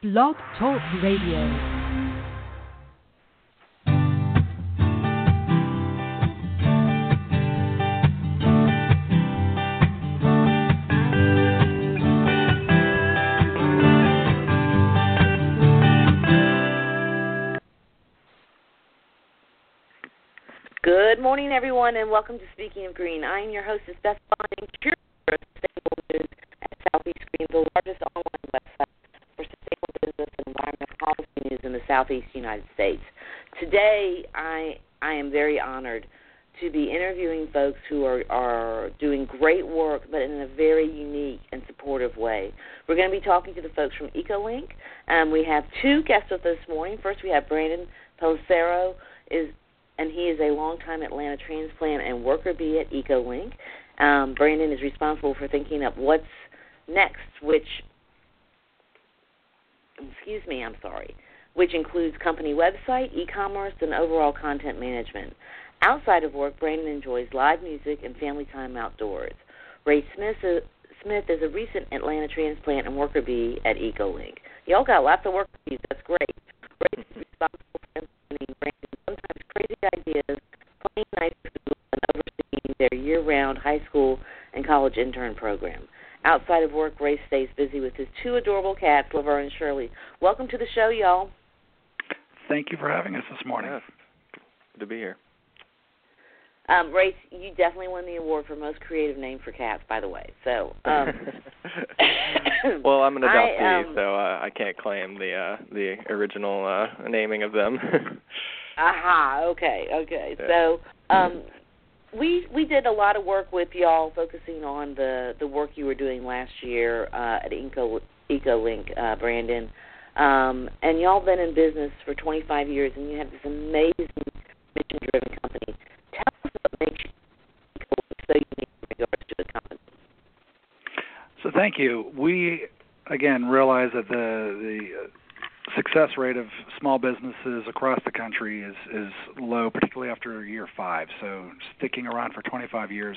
Blog Talk Radio. Good morning, everyone, and welcome to Speaking of Green. I am your hostess, Beth Bonding, curator of Sustainable News at Southeast Green, the largest online website for sustainable business and environmental policy news in the Southeast United States. Today, I I am very honored to be interviewing folks who are, are doing great work, but in a very unique and supportive way. We're going to be talking to the folks from EcoLink. Um, we have two guests with us this morning. First, we have Brandon Pellicero, is and he is a longtime Atlanta transplant and worker bee at EcoLink. Um, Brandon is responsible for thinking up what's next, which, excuse me, I'm sorry, which includes company website, e-commerce, and overall content management. Outside of work, Brandon enjoys live music and family time outdoors. Ray Smith is, Smith is a recent Atlanta transplant and worker bee at EcoLink. Y'all got lots of worker bees. That's great. Ray is responsible for implementing Brandon's sometimes crazy ideas, playing nice school, and overseeing their year-round high school and college intern program. Outside of work, Ray stays busy with his two adorable cats, Laverne and Shirley. Welcome to the show, y'all. Thank you for having us this morning. Yeah. Good to be here. Um, Ray, you definitely won the award for most creative name for cats, by the way. So, um, well, I'm an adoptee, I, um, so uh, I can't claim the uh, the original uh, naming of them. Aha. Okay. Okay. Yeah. So, um, we we did a lot of work with y'all, focusing on the the work you were doing last year uh, at Eco EcoLink, uh, Brandon. Um, and y'all been in business for 25 years, and you have this amazing mission-driven company. Tell us what makes EcoLink so unique in regards to the company. So thank you. We again realize that the the uh, success rate of small businesses across the country is is low, particularly after year five. So sticking around for 25 years,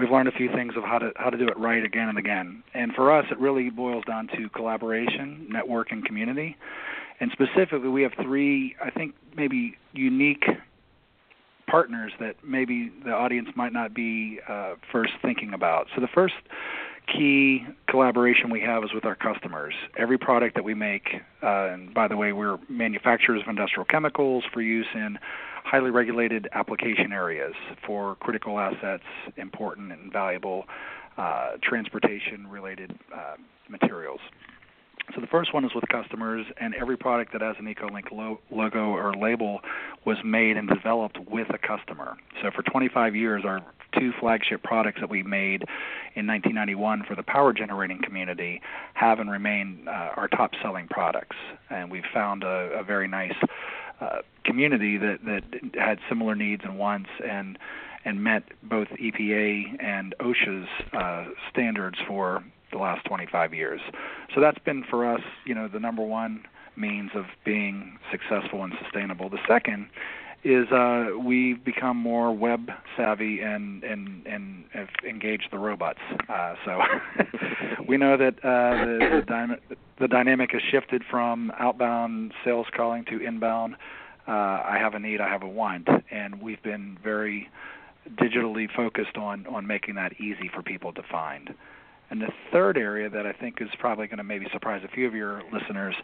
we've learned a few things of how to how to do it right again and again. And for us, it really boils down to collaboration, network, and community. And specifically, we have three, I think, maybe unique partners that maybe the audience might not be uh, first thinking about. So the first key collaboration we have is with our customers. Every product that we make, uh, and by the way, we're manufacturers of industrial chemicals for use in highly regulated application areas for critical assets, important and valuable uh, transportation related uh, materials. So the first one is with customers, and every product that has an EcoLink lo- logo or label was made and developed with a customer. So for 25 years, our two flagship products that we made in 1991 for the power generating community have and remain uh, our top selling products. And we've found a, a very nice uh, community that, that had similar needs and wants and and met both EPA and OSHA's uh, standards for the last 25 years. So that's been for us, you know, the number one means of being successful and sustainable. The second is uh, we've become more web savvy and and and have engaged the robots. Uh, so we know that uh, the the, the dynamic has shifted from outbound sales calling to inbound. Uh, I have a need, I have a want, and we've been very digitally focused on on making that easy for people to find. And the third area that I think is probably going to maybe surprise a few of your listeners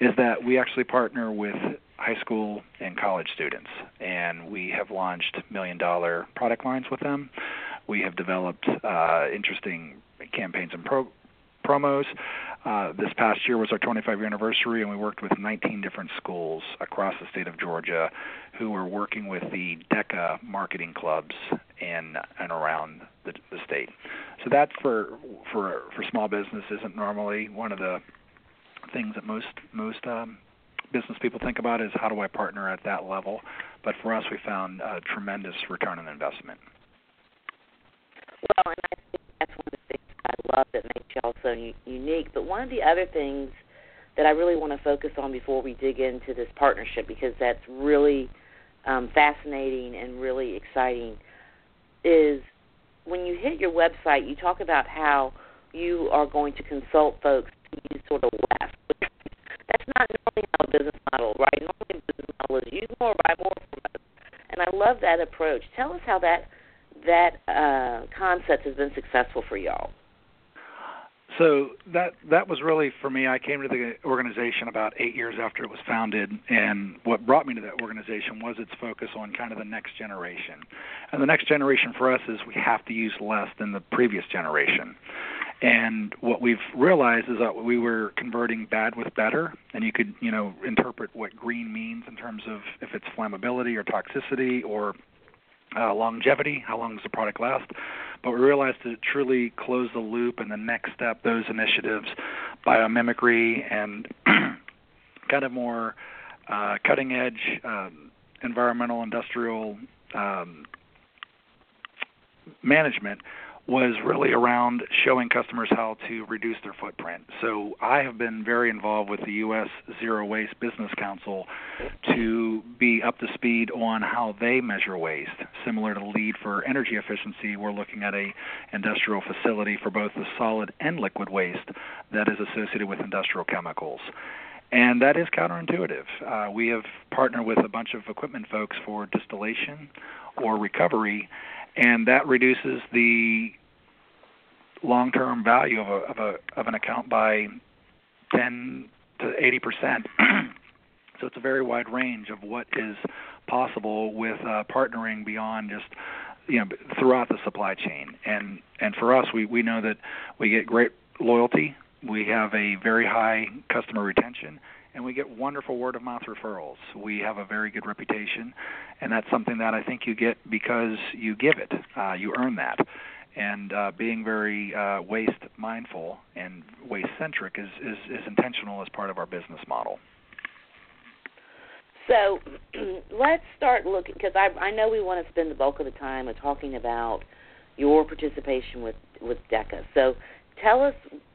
is that we actually partner with high school and college students, and we have launched million dollar product lines with them. We have developed uh, interesting campaigns and pro- promos. Uh, this past year was our 25 year anniversary, and we worked with 19 different schools across the state of Georgia who were working with the DECA marketing clubs in and around the, the state. So that for for for small business isn't normally one of the things that most most um, business people think about is how do I partner at that level. But for us, we found a tremendous return on investment. Well, and I think that's one of the things I love that makes y'all so unique. But one of the other things that I really want to focus on before we dig into this partnership, because that's really um, fascinating and really exciting, is when you hit your website, you talk about how you are going to consult folks to use sort of WEF. It's not normally how a business model, right? Normally, a business model is use more, buy more from us, and I love that approach. Tell us how that that uh, concept has been successful for y'all. So that that was really for me. I came to the organization about eight years after it was founded, and what brought me to that organization was its focus on kind of the next generation. And the next generation for us is we have to use less than the previous generation. And what we've realized is that we were converting bad with better, and you could, you know, interpret what green means in terms of if it's flammability or toxicity or uh, longevity, how long does the product last? But we realized to truly close the loop and the next step, those initiatives, biomimicry and kind of more uh, cutting edge um, environmental industrial um, management was really around showing customers how to reduce their footprint. So I have been very involved with the U.S. Zero Waste Business Council to be up to speed on how they measure waste. Similar to LEED for energy efficiency, we're looking at a industrial facility for both the solid and liquid waste that is associated with industrial chemicals. And that is counterintuitive. Uh, we have partnered with a bunch of equipment folks for distillation or recovery and that reduces the long-term value of a of a of an account by 10 to 80 percent. so it's a very wide range of what is possible with uh, partnering beyond just you know throughout the supply chain. And and for us, we we know that we get great loyalty. We have a very high customer retention and we get wonderful word of mouth referrals. We have a very good reputation, and that's something that I think you get because you give it. Uh, you earn that. And uh, being very uh, waste mindful and waste centric is, is, is intentional as part of our business model. So let's start looking because I, I know we want to spend the bulk of the time talking about your participation with with DECA. So tell us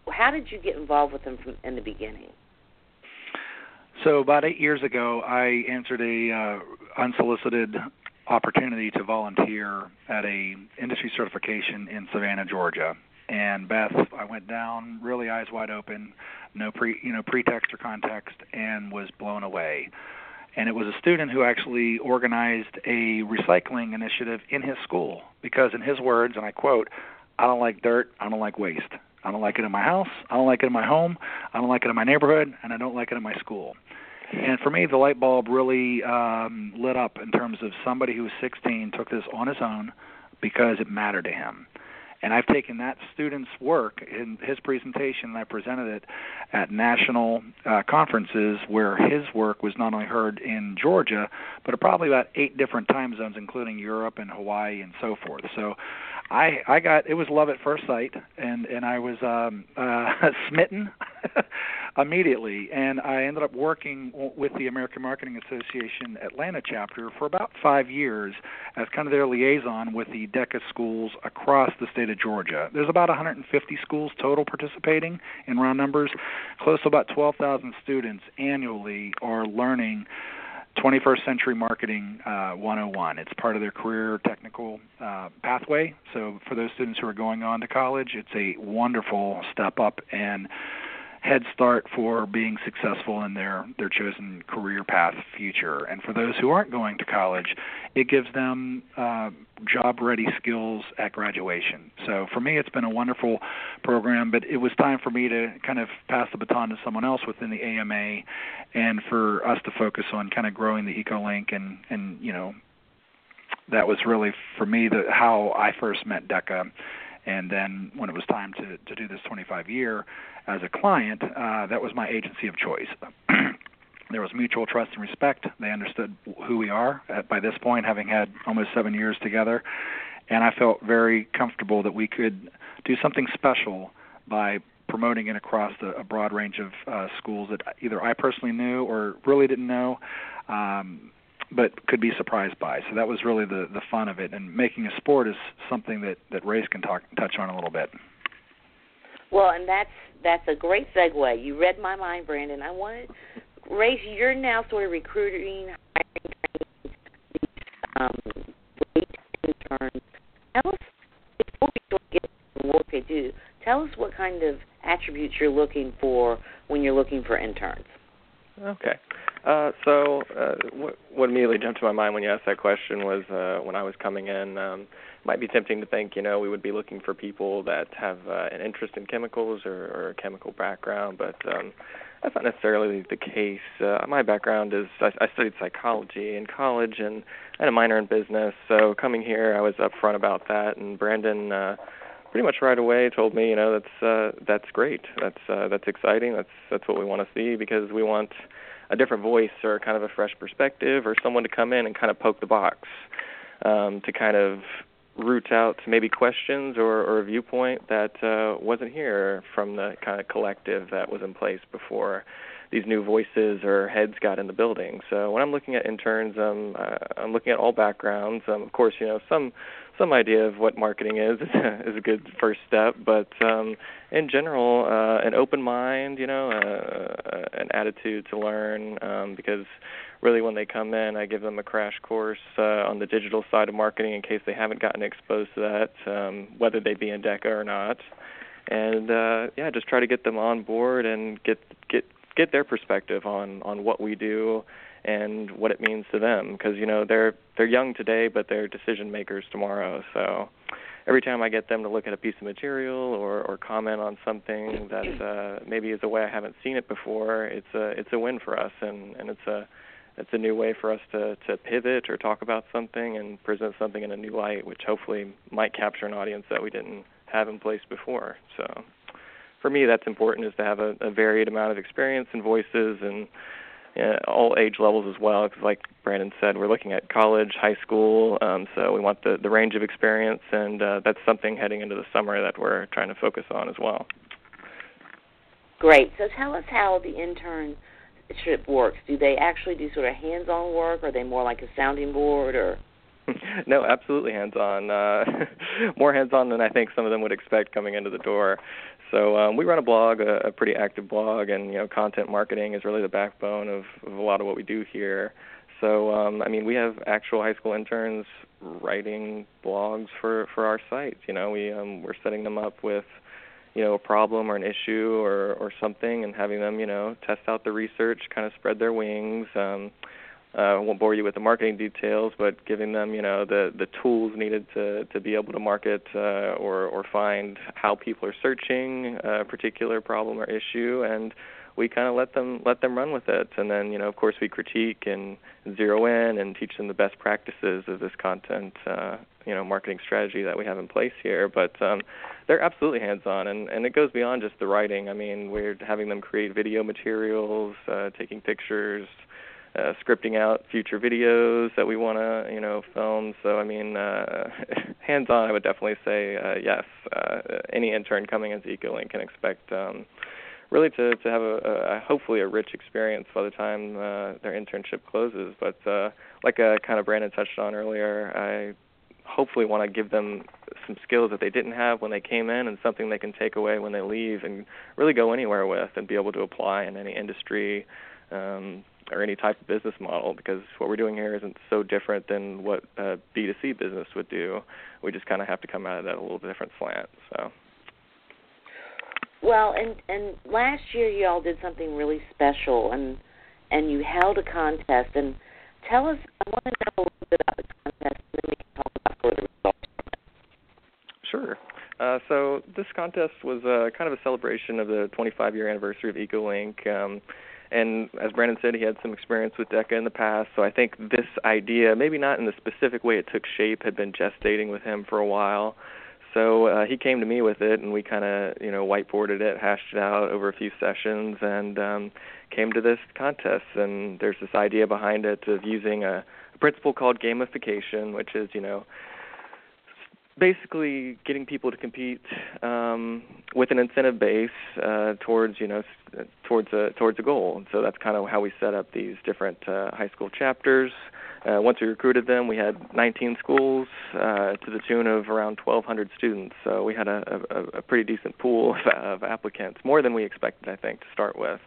how did you get involved with them from in the beginning? So about eight years ago, I answered a uh, unsolicited opportunity to volunteer at a industry certification in Savannah, Georgia. And Beth, I went down really eyes wide open, no pre you know pretext or context, and was blown away. And it was a student who actually organized a recycling initiative in his school because, in his words, and I quote, "I don't like dirt. I don't like waste. I don't like it in my house. I don't like it in my home. I don't like it in my neighborhood, and I don't like it in my school." And for me, the light bulb really um, lit up in terms of somebody who was 16 took this on his own because it mattered to him. And I've taken that student's work in his presentation and I presented it at national uh, conferences where his work was not only heard in Georgia, but probably about eight different time zones, including Europe and Hawaii and so forth. So I I got it was love at first sight, and and I was um, uh, smitten immediately, and I ended up working with the American Marketing Association Atlanta chapter for about five years as kind of their liaison with the DECA schools across the state of Georgia. There's about 150 schools total participating in round numbers. Close to about 12,000 students annually are learning 21st Century Marketing uh, 101. It's part of their career technical uh, pathway. So for those students who are going on to college, it's a wonderful step up and head start for being successful in their their chosen career path future. And for those who aren't going to college, it gives them uh, job ready skills at graduation. So for me, it's been a wonderful program. But it was time for me to kind of pass the baton to someone else within the AMA, and for us to focus on kind of growing the EcoLink and and you know that was really for me the how I first met DECA and then when it was time to to do this 25 year as a client, uh, that was my agency of choice. there was mutual trust and respect. They understood who we are at, by this point, having had almost seven years together, and I felt very comfortable that we could do something special by promoting it across the, a broad range of uh, schools that either I personally knew or really didn't know. Um, but could be surprised by. So that was really the the fun of it. And making a sport is something that that Rhace can talk touch on a little bit. Well, and that's that's a great segue. You read my mind, Brandon. I wanted Rhace. You're now sort of recruiting, hiring, training these um, interns. Tell us before we sort of get the work they do. Tell us what kind of attributes you're looking for when you're looking for interns. Okay. Uh, so, uh, what, what immediately jumped to my mind when you asked that question was uh, when I was coming in. Um, might be tempting to think, you know, we would be looking for people that have uh, an interest in chemicals or, or a chemical background, but um, that's not necessarily the case. Uh, my background is I, I studied psychology in college and I had a minor in business. So coming here, I was upfront about that, and Brandon. Uh, pretty much right away told me, you know, that's uh, that's great. That's uh, that's exciting. That's that's what we want to see because we want a different voice or kind of a fresh perspective or someone to come in and kind of poke the box um, to kind of root out maybe questions or, or a viewpoint that uh, wasn't here from the kind of collective that was in place before these new voices or heads got in the building. So when I'm looking at interns, um, uh, I'm looking at all backgrounds. Um, of course, you know some some idea of what marketing is is a, good first step, but um, in general, uh, an open mind, you know, uh, an attitude to learn, um, because really when they come in, I give them a crash course uh, on the digital side of marketing in case they haven't gotten exposed to that, um, whether they be in DECA or not. And uh, yeah, just try to get them on board and get get get their perspective on on what we do and what it means to them because you know they're they're young today but they're decision makers tomorrow. So every time I get them to look at a piece of material or or comment on something that uh maybe is a way I haven't seen it before it's a it's a win for us and and it's a it's a new way for us to to pivot or talk about something and present something in a new light which hopefully might capture an audience that we didn't have in place before. So for me that's important is to have a, a varied amount of experience and voices and uh, all age levels as well. Because, like Brandon said, we're looking at college, high school, um, so we want the the range of experience, and uh, that's something heading into the summer that we're trying to focus on as well. Great. So tell us how the internship works. Do they actually do sort of hands-on work? Or are they more like a sounding board, or? no, absolutely hands-on. Uh, more hands-on than I think some of them would expect coming into the door. So um, we run a blog, a, a pretty active blog, and you know, content marketing is really the backbone of, of a lot of what we do here. So um, I mean, we have actual high school interns writing blogs for for our site. You know, we um, we're setting them up with you know a problem or an issue or or something, and having them you know test out the research, kind of spread their wings. Um, uh, I won't bore you with the marketing details, but giving them, you know, the the tools needed to to be able to market uh, or or find how people are searching a particular problem or issue, and we kind of let them let them run with it. And then, you know, of course, we critique and zero in and teach them the best practices of this content, uh, you know, marketing strategy that we have in place here. But um, they're absolutely hands-on, and and it goes beyond just the writing. I mean, we're having them create video materials, uh, taking pictures uh, scripting out future videos that we want to you know film. So I mean, uh, hands on, I would definitely say uh, yes. Uh, any intern coming into EcoLink can expect um, really to to have a, a hopefully a rich experience by the time uh, their internship closes. But uh, like uh, kind of Brandon touched on earlier, I hopefully want to give them some skills that they didn't have when they came in and something they can take away when they leave and really go anywhere with and be able to apply in any industry um, or any type of business model because what we're doing here isn't so different than what a B2C business would do. We just kind of have to come at it at a little different slant. So. Well, and and last year you all did something really special, and and you held a contest. And tell us, I want to know a little bit about the contest, and then we can talk about further results. Sure. Uh, so this contest was uh, kind of a celebration of the 25 year anniversary of EcoLink. Um, and as Brandon said, he had some experience with DECA in the past. So I think this idea, maybe not in the specific way it took shape, had been gestating with him for a while. So uh, he came to me with it, and we kind of, you know, whiteboarded it, hashed it out over a few sessions, and um, came to this contest. And there's this idea behind it of using a, a principle called gamification, which is, you know, basically getting people to compete um, with an incentive base uh, towards you know towards a towards a goal. And so that's kind of how we set up these different uh, high school chapters. Uh, once we recruited them, we had 19 schools uh, to the tune of around 1,200 students. So we had a, a, a pretty decent pool of, of applicants, more than we expected, I think, to start with.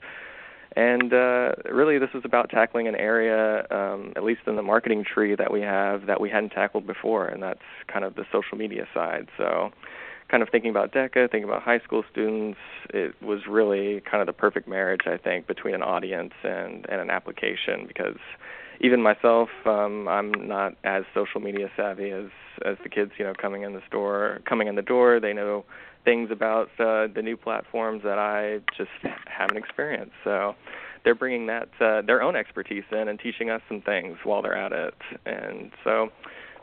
And uh, really, this was about tackling an area, um, at least in the marketing tree that we have, that we hadn't tackled before, and that's kind of the social media side. So, kind of thinking about DECA, thinking about high school students, it was really kind of the perfect marriage, I think, between an audience and and an application because even myself, um, I'm not as social media savvy as as the kids, you know, coming in the store, coming in the door. They know things about uh, the new platforms that I just haven't experienced. So they're bringing that uh, their own expertise in and teaching us some things while they're at it. And so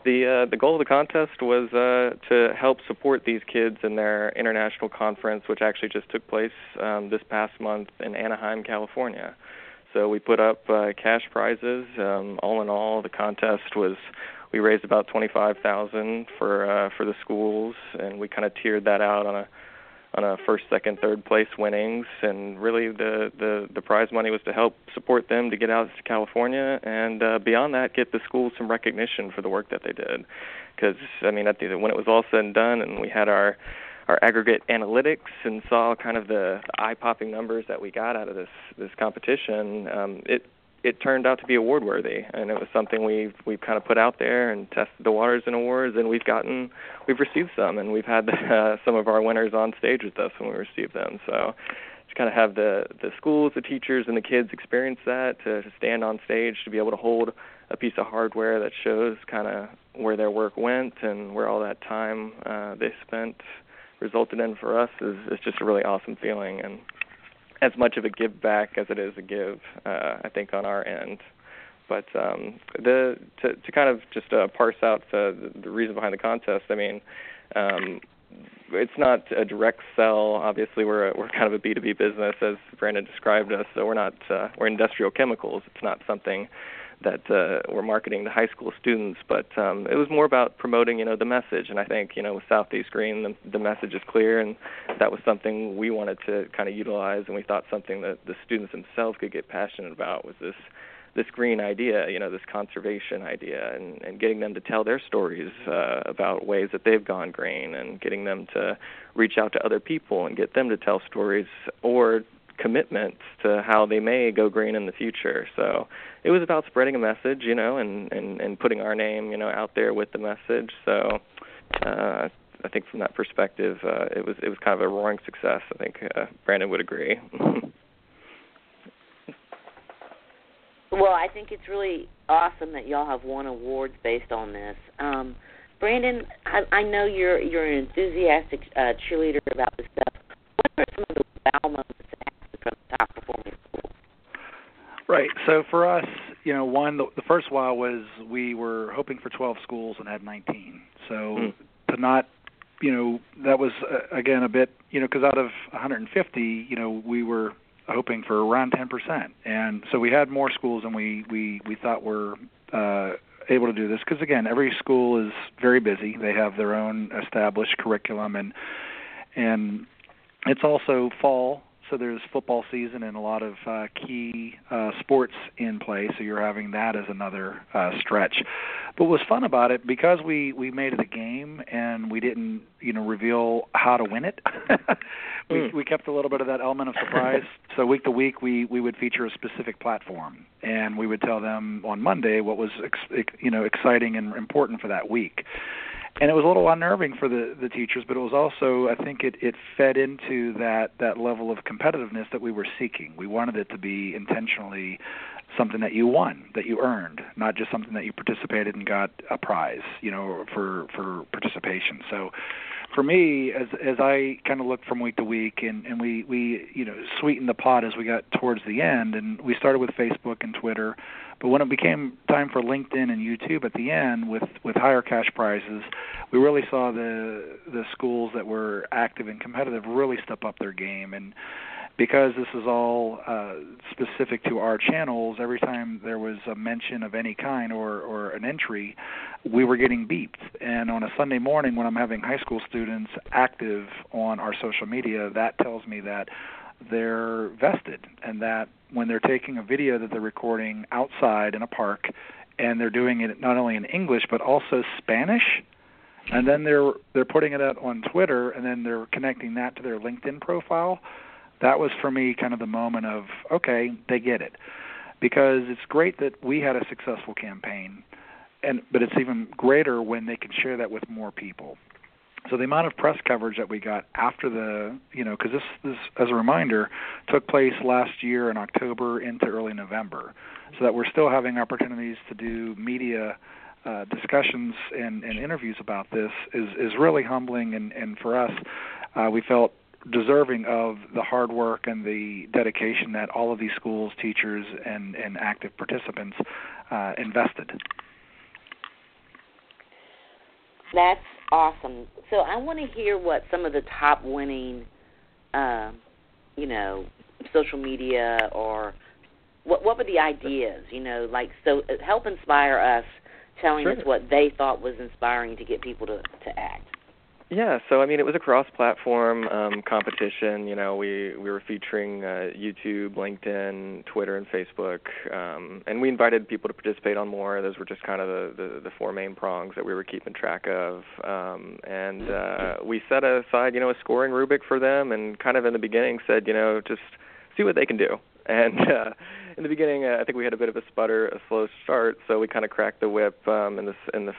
the uh, the goal of the contest was uh, to help support these kids in their international conference, which actually just took place um, this past month in Anaheim, California. So we put up uh, cash prizes. Um, all in all, the contest was we raised about twenty five thousand for uh, for the schools, and we kind of tiered that out on a on a first, second, third place winnings, and really the the the prize money was to help support them to get out to California, and uh, beyond that, get the schools some recognition for the work that they did. Because I mean, at the when it was all said and done, and we had our our aggregate analytics and saw kind of the, eye-popping numbers that we got out of this this competition, um, it it turned out to be award worthy and it was something we've we've kind of put out there and tested the waters in awards and we've gotten we've received some and we've had uh, some of our winners on stage with us when we received them. So to kind of have the the schools the teachers and the kids experience that to, to stand on stage to be able to hold a piece of hardware that shows kind of where their work went and where all that time uh, they spent resulted in for us is, is just a really awesome feeling and as much of a give back as it is a give, uh, I think, on our end. But um, the to to kind of just uh, parse out the, the reason behind the contest. I mean, um, it's not a direct sell. Obviously, we're a, we're kind of a B two B business, as Brandon described us. So we're not uh, we're industrial chemicals. It's not something that uh, we're marketing to high school students, but um, it was more about promoting, you know, the message. And I think, you know, with Southeast Green, the, the message is clear, and that was something we wanted to kind of utilize, and we thought something that the students themselves could get passionate about was this this green idea, you know, this conservation idea, and, and getting them to tell their stories uh, about ways that they've gone green, and getting them to reach out to other people and get them to tell stories or commitments to how they may go green in the future. So it was about spreading a message, you know, and and and putting our name, you know, out there with the message. So uh, I think from that perspective, uh, it was it was kind of a roaring success. I think uh, Brandon would agree. well, I think it's really awesome that y'all have won awards based on this. Um, Brandon, I, I know you're you're an enthusiastic uh, cheerleader about this stuff. What are some of the wow moments from the top performing schools. Right. So for us, you know, one the, the first while was we were hoping for 12 schools and had 19. So mm. to not, you know, that was uh, again a bit, you know, because out of 150, you know, we were hoping for around 10%, and so we had more schools than we we we thought were. Uh, able to do this because again every school is very busy they have their own established curriculum and and it's also fall so there's football season and a lot of uh, key uh, sports in play. So you're having that as another uh, stretch. But what was fun about it because we we made it a game and we didn't you know reveal how to win it. we mm. we kept a little bit of that element of surprise. so week to week we we would feature a specific platform and we would tell them on Monday what was ex- you know exciting and important for that week and it was a little unnerving for the the teachers but it was also i think it it fed into that that level of competitiveness that we were seeking. We wanted it to be intentionally something that you won that you earned not just something that you participated and got a prize you know for for participation. So for me as as i kind of looked from week to week and and we we you know sweetened the pot as we got towards the end and we started with facebook and twitter but when it became time for LinkedIn and YouTube at the end with with higher cash prizes, we really saw the the schools that were active and competitive really step up their game and because this is all uh, specific to our channels, every time there was a mention of any kind or, or an entry, we were getting beeped. And on a Sunday morning, when I'm having high school students active on our social media, that tells me that they're vested and that when they're taking a video that they're recording outside in a park and they're doing it not only in English but also Spanish and then they're they're putting it out on Twitter and then they're connecting that to their LinkedIn profile that was for me kind of the moment of okay they get it. Because it's great that we had a successful campaign and but it's even greater when they can share that with more people So the amount of press coverage that we got after the, you know, because this, this, as a reminder, took place last year in October into early November, so that we're still having opportunities to do media uh, discussions and, and interviews about this is is really humbling, and and for us, uh, we felt deserving of the hard work and the dedication that all of these schools, teachers, and and active participants uh, invested. That's awesome. So I want to hear what some of the top winning, uh, you know, social media or what what were the ideas? You know, like so uh, help inspire us, telling sure. us what they thought was inspiring to get people to to act. Yeah, so I mean, it was a cross-platform um, competition. You know, we we were featuring uh, YouTube, LinkedIn, Twitter, and Facebook, um, and we invited people to participate on more. Those were just kind of the, the the four main prongs that we were keeping track of. Um, and uh, we set aside, you know, a scoring rubric for them, and kind of in the beginning said, you know, just see what they can do. And uh, in the beginning, uh, I think we had a bit of a sputter, a slow start, so we kind of cracked the whip um, in the in the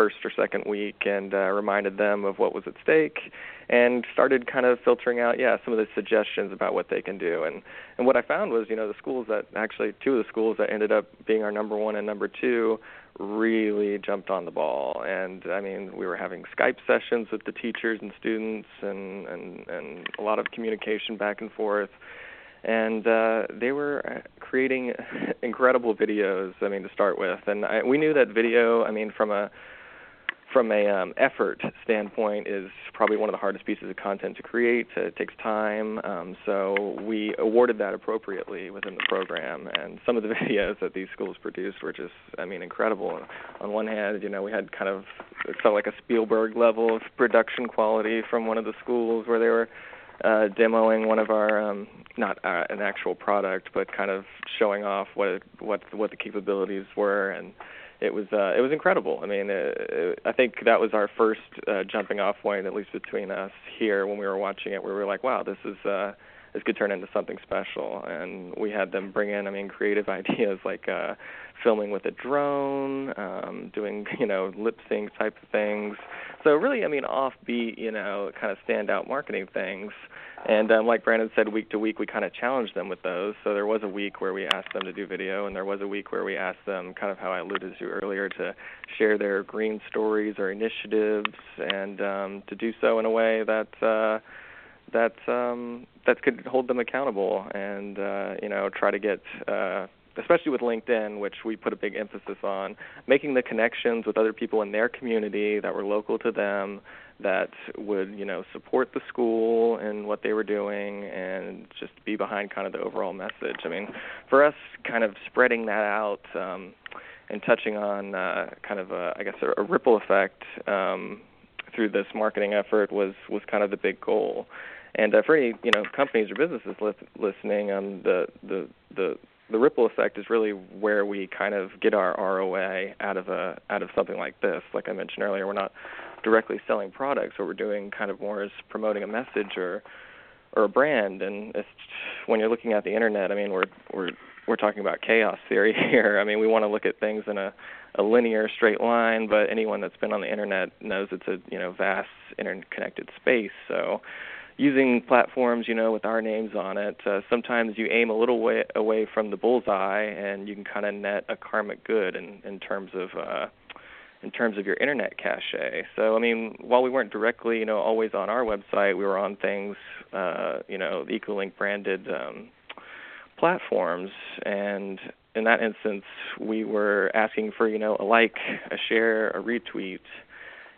first or second week and uh, reminded them of what was at stake and started kind of filtering out yeah some of the suggestions about what they can do and and what I found was you know the schools that actually two of the schools that ended up being our number 1 and number 2 really jumped on the ball and I mean we were having Skype sessions with the teachers and students and and and a lot of communication back and forth and uh, they were uh, creating incredible videos. I mean, to start with, and I, we knew that video. I mean, from a from a um, effort standpoint is probably one of the hardest pieces of content to create. It takes time, um, so we awarded that appropriately within the program. And some of the videos that these schools produced were just, I mean, incredible. On one hand, you know, we had kind of it felt like a Spielberg level of production quality from one of the schools where they were uh, demoing one of our um, not uh, an actual product, but kind of showing off what what what the capabilities were and it was uh, it was incredible. I mean, uh, I think that was our first uh, jumping off point, at least between us here when we were watching it. Where we were like, wow, this is uh, this could turn into something special. And we had them bring in, I mean, creative ideas like uh, filming with a drone, um, doing you know lip sync type of things. So really, I mean, offbeat, you know, kind of standout marketing things. And um, like Brandon said, week to week we kind of challenged them with those. So there was a week where we asked them to do video, and there was a week where we asked them, kind of how I alluded to earlier, to share their green stories or initiatives, and um, to do so in a way that uh, that um, that could hold them accountable, and uh, you know, try to get. Uh, especially with LinkedIn, which we put a big emphasis on, making the connections with other people in their community that were local to them, that would you know support the school and what they were doing and just be behind kind of the overall message i mean for us kind of spreading that out um and touching on uh kind of a i guess a, a ripple effect um through this marketing effort was was kind of the big goal and uh, for any you know companies or businesses li- listening um the the the the ripple effect is really where we kind of get our ROA out of a out of something like this. Like I mentioned earlier, we're not directly selling products. What we're doing kind of more is promoting a message or or a brand. And it's, when you're looking at the internet, I mean, we're we're we're talking about chaos theory here. I mean, we want to look at things in a a linear straight line, but anyone that's been on the internet knows it's a you know vast interconnected space. So using platforms, you know, with our names on it, uh, sometimes you aim a little way away from the bullseye, and you can kind of net a karmic good in in terms of uh, in terms of your internet cache. So, I mean, while we weren't directly, you know, always on our website, we were on things, uh, you know, the EcoLink branded um, platforms, and in that instance, we were asking for, you know, a like, a share, a retweet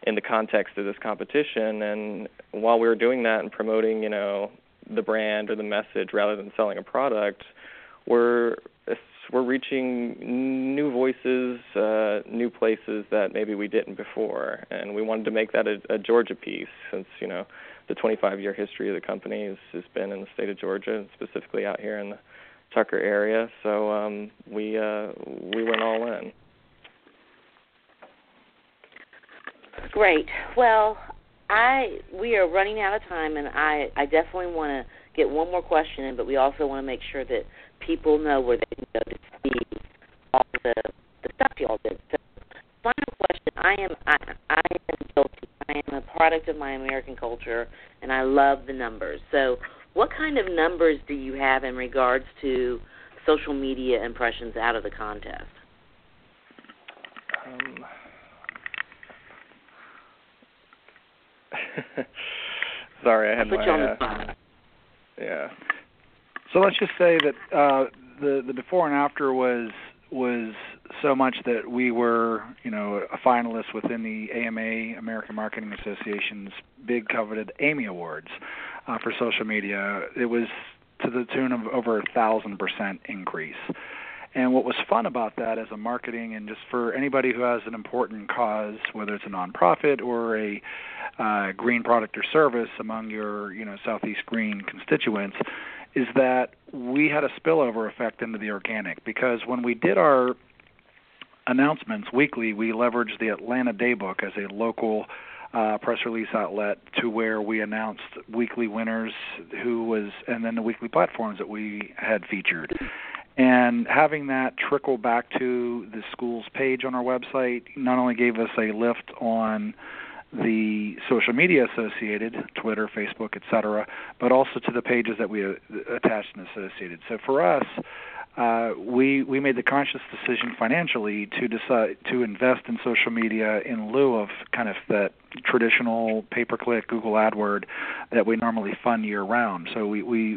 in the context of this competition. And while we were doing that and promoting, you know, the brand or the message rather than selling a product, we're we're reaching new voices, uh, new places that maybe we didn't before, and we wanted to make that a, a Georgia piece, since you know the 25-year history of the company has, has been in the state of Georgia, and specifically out here in the Tucker area. So um, we uh, we went all in. Great. Well, I we are running out of time, and I I definitely want to get one more question in, but we also want to make sure that people know where they can go to see all the the stuff y'all did. So, final question: I am I I am guilty. I am a product of my American culture, and I love the numbers. So, what kind of numbers do you have in regards to social media impressions out of the contest? Um, sorry, I had Put my. you on the uh, spot. yeah. So let's just say that uh, the the before and after was was so much that we were, you know, a finalist within the AMA American Marketing Association's big coveted AMY Awards uh, for social media. It was to the tune of over a thousand percent increase. And what was fun about that as a marketing and just for anybody who has an important cause, whether it's a nonprofit or a uh, green product or service among your, you know, Southeast Green constituents, is that we had a spillover effect into the organic because when we did our announcements weekly, we leveraged the Atlanta Daybook as a local uh, press release outlet to where we announced weekly winners who was and then the weekly platforms that we had featured. And having that trickle back to the school's page on our website not only gave us a lift on the social media associated, Twitter, Facebook, etc., but also to the pages that we uh, attached and associated. So for us, uh, we we made the conscious decision financially to decide to invest in social media in lieu of kind of that traditional pay-per-click Google AdWord that we normally fund year round. So we we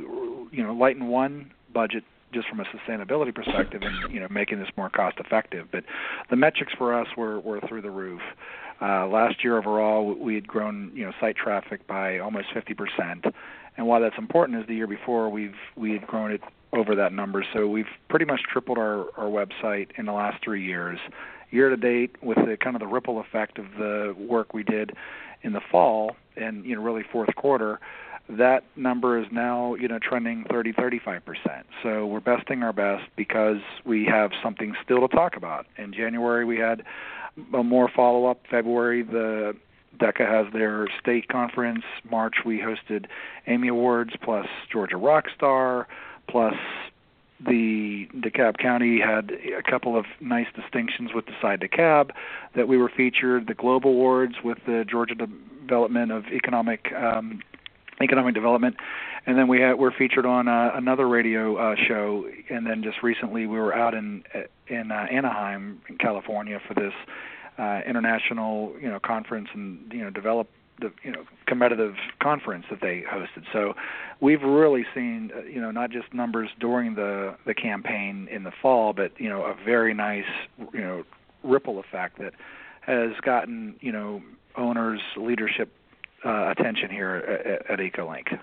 you know lighten one budget just from a sustainability perspective and you know making this more cost effective. But the metrics for us were were through the roof. Uh, last year overall, we had grown you know site traffic by almost 50%. And while that's important, as the year before we've we had grown it over that number. So we've pretty much tripled our our website in the last three years. Year to date, with the kind of the ripple effect of the work we did in the fall and you know really fourth quarter, that number is now you know trending 30 35 percent. So we're besting our best because we have something still to talk about. In january we had more follow up february the DECA has their state conference. March we hosted amy awards plus georgia rockstar plus the DeKalb County had a couple of nice distinctions with Decide DeKalb that we were featured. The Global Awards with the Georgia Development of Economic um, economic development. And then we had we're featured on uh, another radio uh, show. And then just recently we were out in in uh, Anaheim in California for this uh, international you know conference and you know develop the you know competitive conference that they hosted. So we've really seen uh, you know not just numbers during the the campaign in the fall but you know a very nice you know ripple effect that has gotten you know owners leadership uh, attention here at, at EcoLink.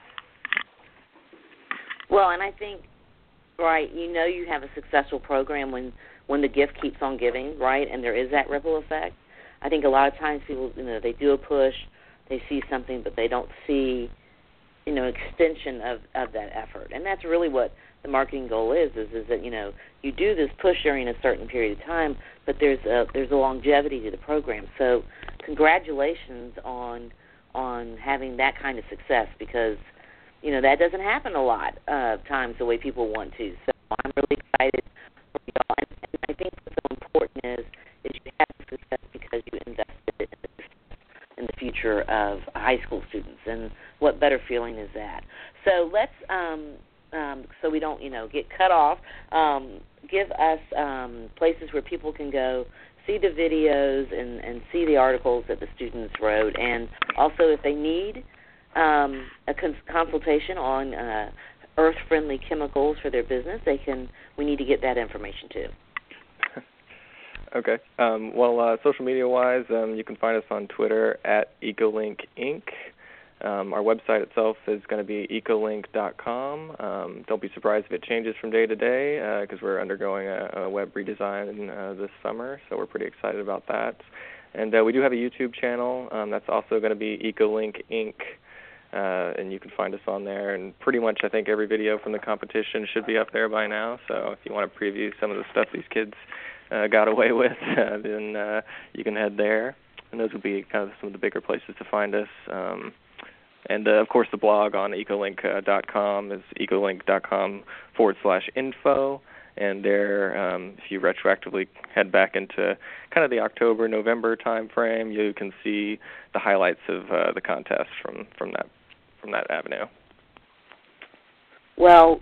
Well, and I think, right, you know, you have a successful program when when the gift keeps on giving, right, and there is that ripple effect. I think a lot of times people, you know, they do a push, they see something, but they don't see, you know, extension of of that effort, and that's really what the marketing goal is is is that you know you do this push during a certain period of time but there's a there's a longevity to the program so congratulations on on having that kind of success because you know that doesn't happen a lot of times the way people want to. So I'm really excited for y'all, and, and I think what's so important is is you have success because you invested in the, in the future of high school students, and what better feeling is that? So let's um, um, so we don't you know get cut off. Um, give us um, places where people can go see the videos and, and see the articles that the students wrote, and also if they need um, a cons- consultation on uh, earth-friendly chemicals for their business, they can. We need to get that information too. okay. Um, well, uh, social media-wise, um, you can find us on Twitter at EcoLink Inc. Um, our website itself is going to be ecolink.com. Um, don't be surprised if it changes from day to day because uh, we're undergoing a, a web redesign uh, this summer, so we're pretty excited about that. And uh, we do have a YouTube channel um, that's also going to be EcoLink Inc. Uh, and you can find us on there. And pretty much, I think every video from the competition should be up there by now. So if you want to preview some of the stuff these kids uh, got away with, uh, then uh, you can head there. And those would be kind of some of the bigger places to find us. Um, and uh, of course, the blog on ecolink.com is ecolink.com forward slash info. and there, um, if you retroactively head back into kind of the October November time frame, you can see the highlights of uh, the contest from from that from that avenue. Well,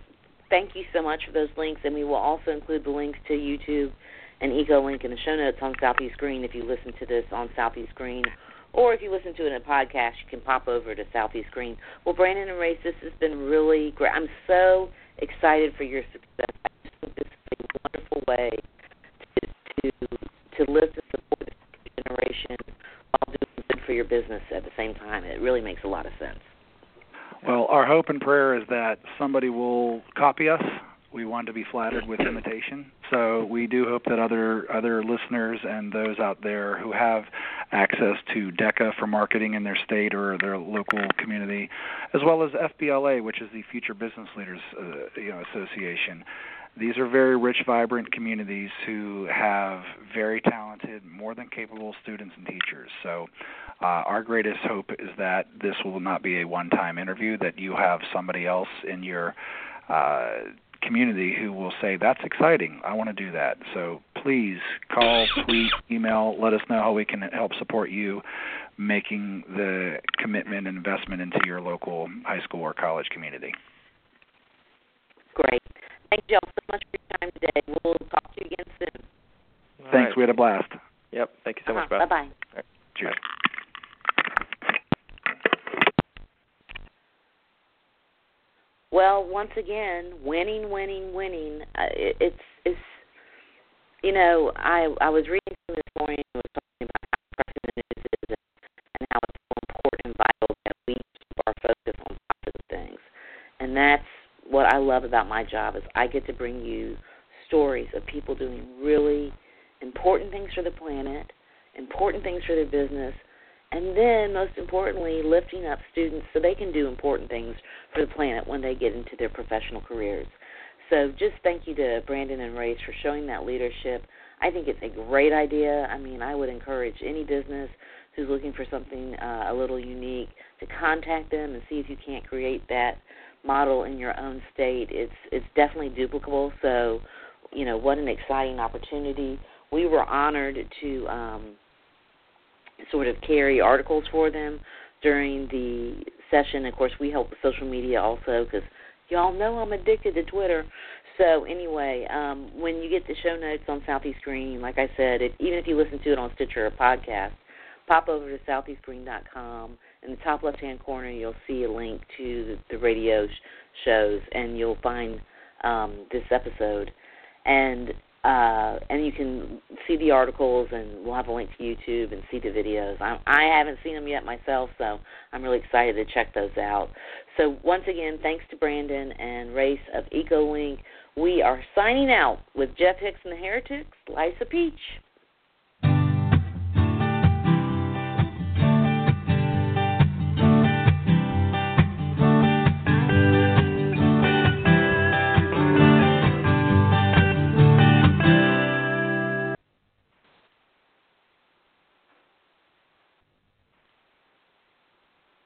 thank you so much for those links, and we will also include the links to YouTube and EcoLink in the show notes on Southeast Green if you listen to this on Southeast Green. Or if you listen to it in a podcast, you can pop over to Southeast Green. Well, Brandon and Rhace, this has been really great. I'm so excited for your success. I just think this is a wonderful way to to to live to support the generation while doing good for your business at the same time. It really makes a lot of sense. Well, our hope and prayer is that somebody will copy us. We want to be flattered with imitation. So we do hope that other other listeners and those out there who have access to DECA for marketing in their state or their local community, as well as FBLA, which is the Future Business Leaders uh, you know, Association. These are very rich, vibrant communities who have very talented, more than capable students and teachers. So, uh, our greatest hope is that this will not be a one-time interview. That you have somebody else in your uh, community who will say, That's exciting. I want to do that. So please call, please email, let us know how we can help support you making the commitment and investment into your local high school or college community. Great. Thank you all so much for your time today. We'll talk to you again soon. All Thanks. Right. We had a blast. Yep. Thank you so uh-huh. much, Beth. Bye bye. Right. Cheers. Bye. Well, once again, winning, winning, winning. Uh, it, it's it's you know I I was reading this morning and was talking about how pressing the news is and how it's so important and vital that we keep our focus on positive things, and that's what I love about my job is I get to bring you stories of people doing really important things for the planet, important things for their business, and then most importantly lifting up students so they can do important things for the planet when they get into their professional careers so just thank you to brandon and Rhace for showing that leadership. I think it's a great idea. I mean i would encourage any business who's looking for something uh, a little unique to contact them and see if you can't create that model in your own state. It's it's definitely duplicable. So you know what an exciting opportunity. We were honored to um sort of carry articles for them during the session. Of course, we help with social media also because y'all know I'm addicted to Twitter. So anyway, um, when you get the show notes on Southeast Green, like I said, even if you listen to it on Stitcher or podcast, pop over to southeastgreen.com. In the top left-hand corner, you'll see a link to the, the radio sh- shows, and you'll find um, this episode. And uh, and you can see the articles, and we'll have a link to YouTube and see the videos. I, I haven't seen them yet myself, so I'm really excited to check those out. So once again, thanks to Brandon and Rhace of EcoLink. We are signing out with Jeff Hicks and the Heretics. Life's a peach.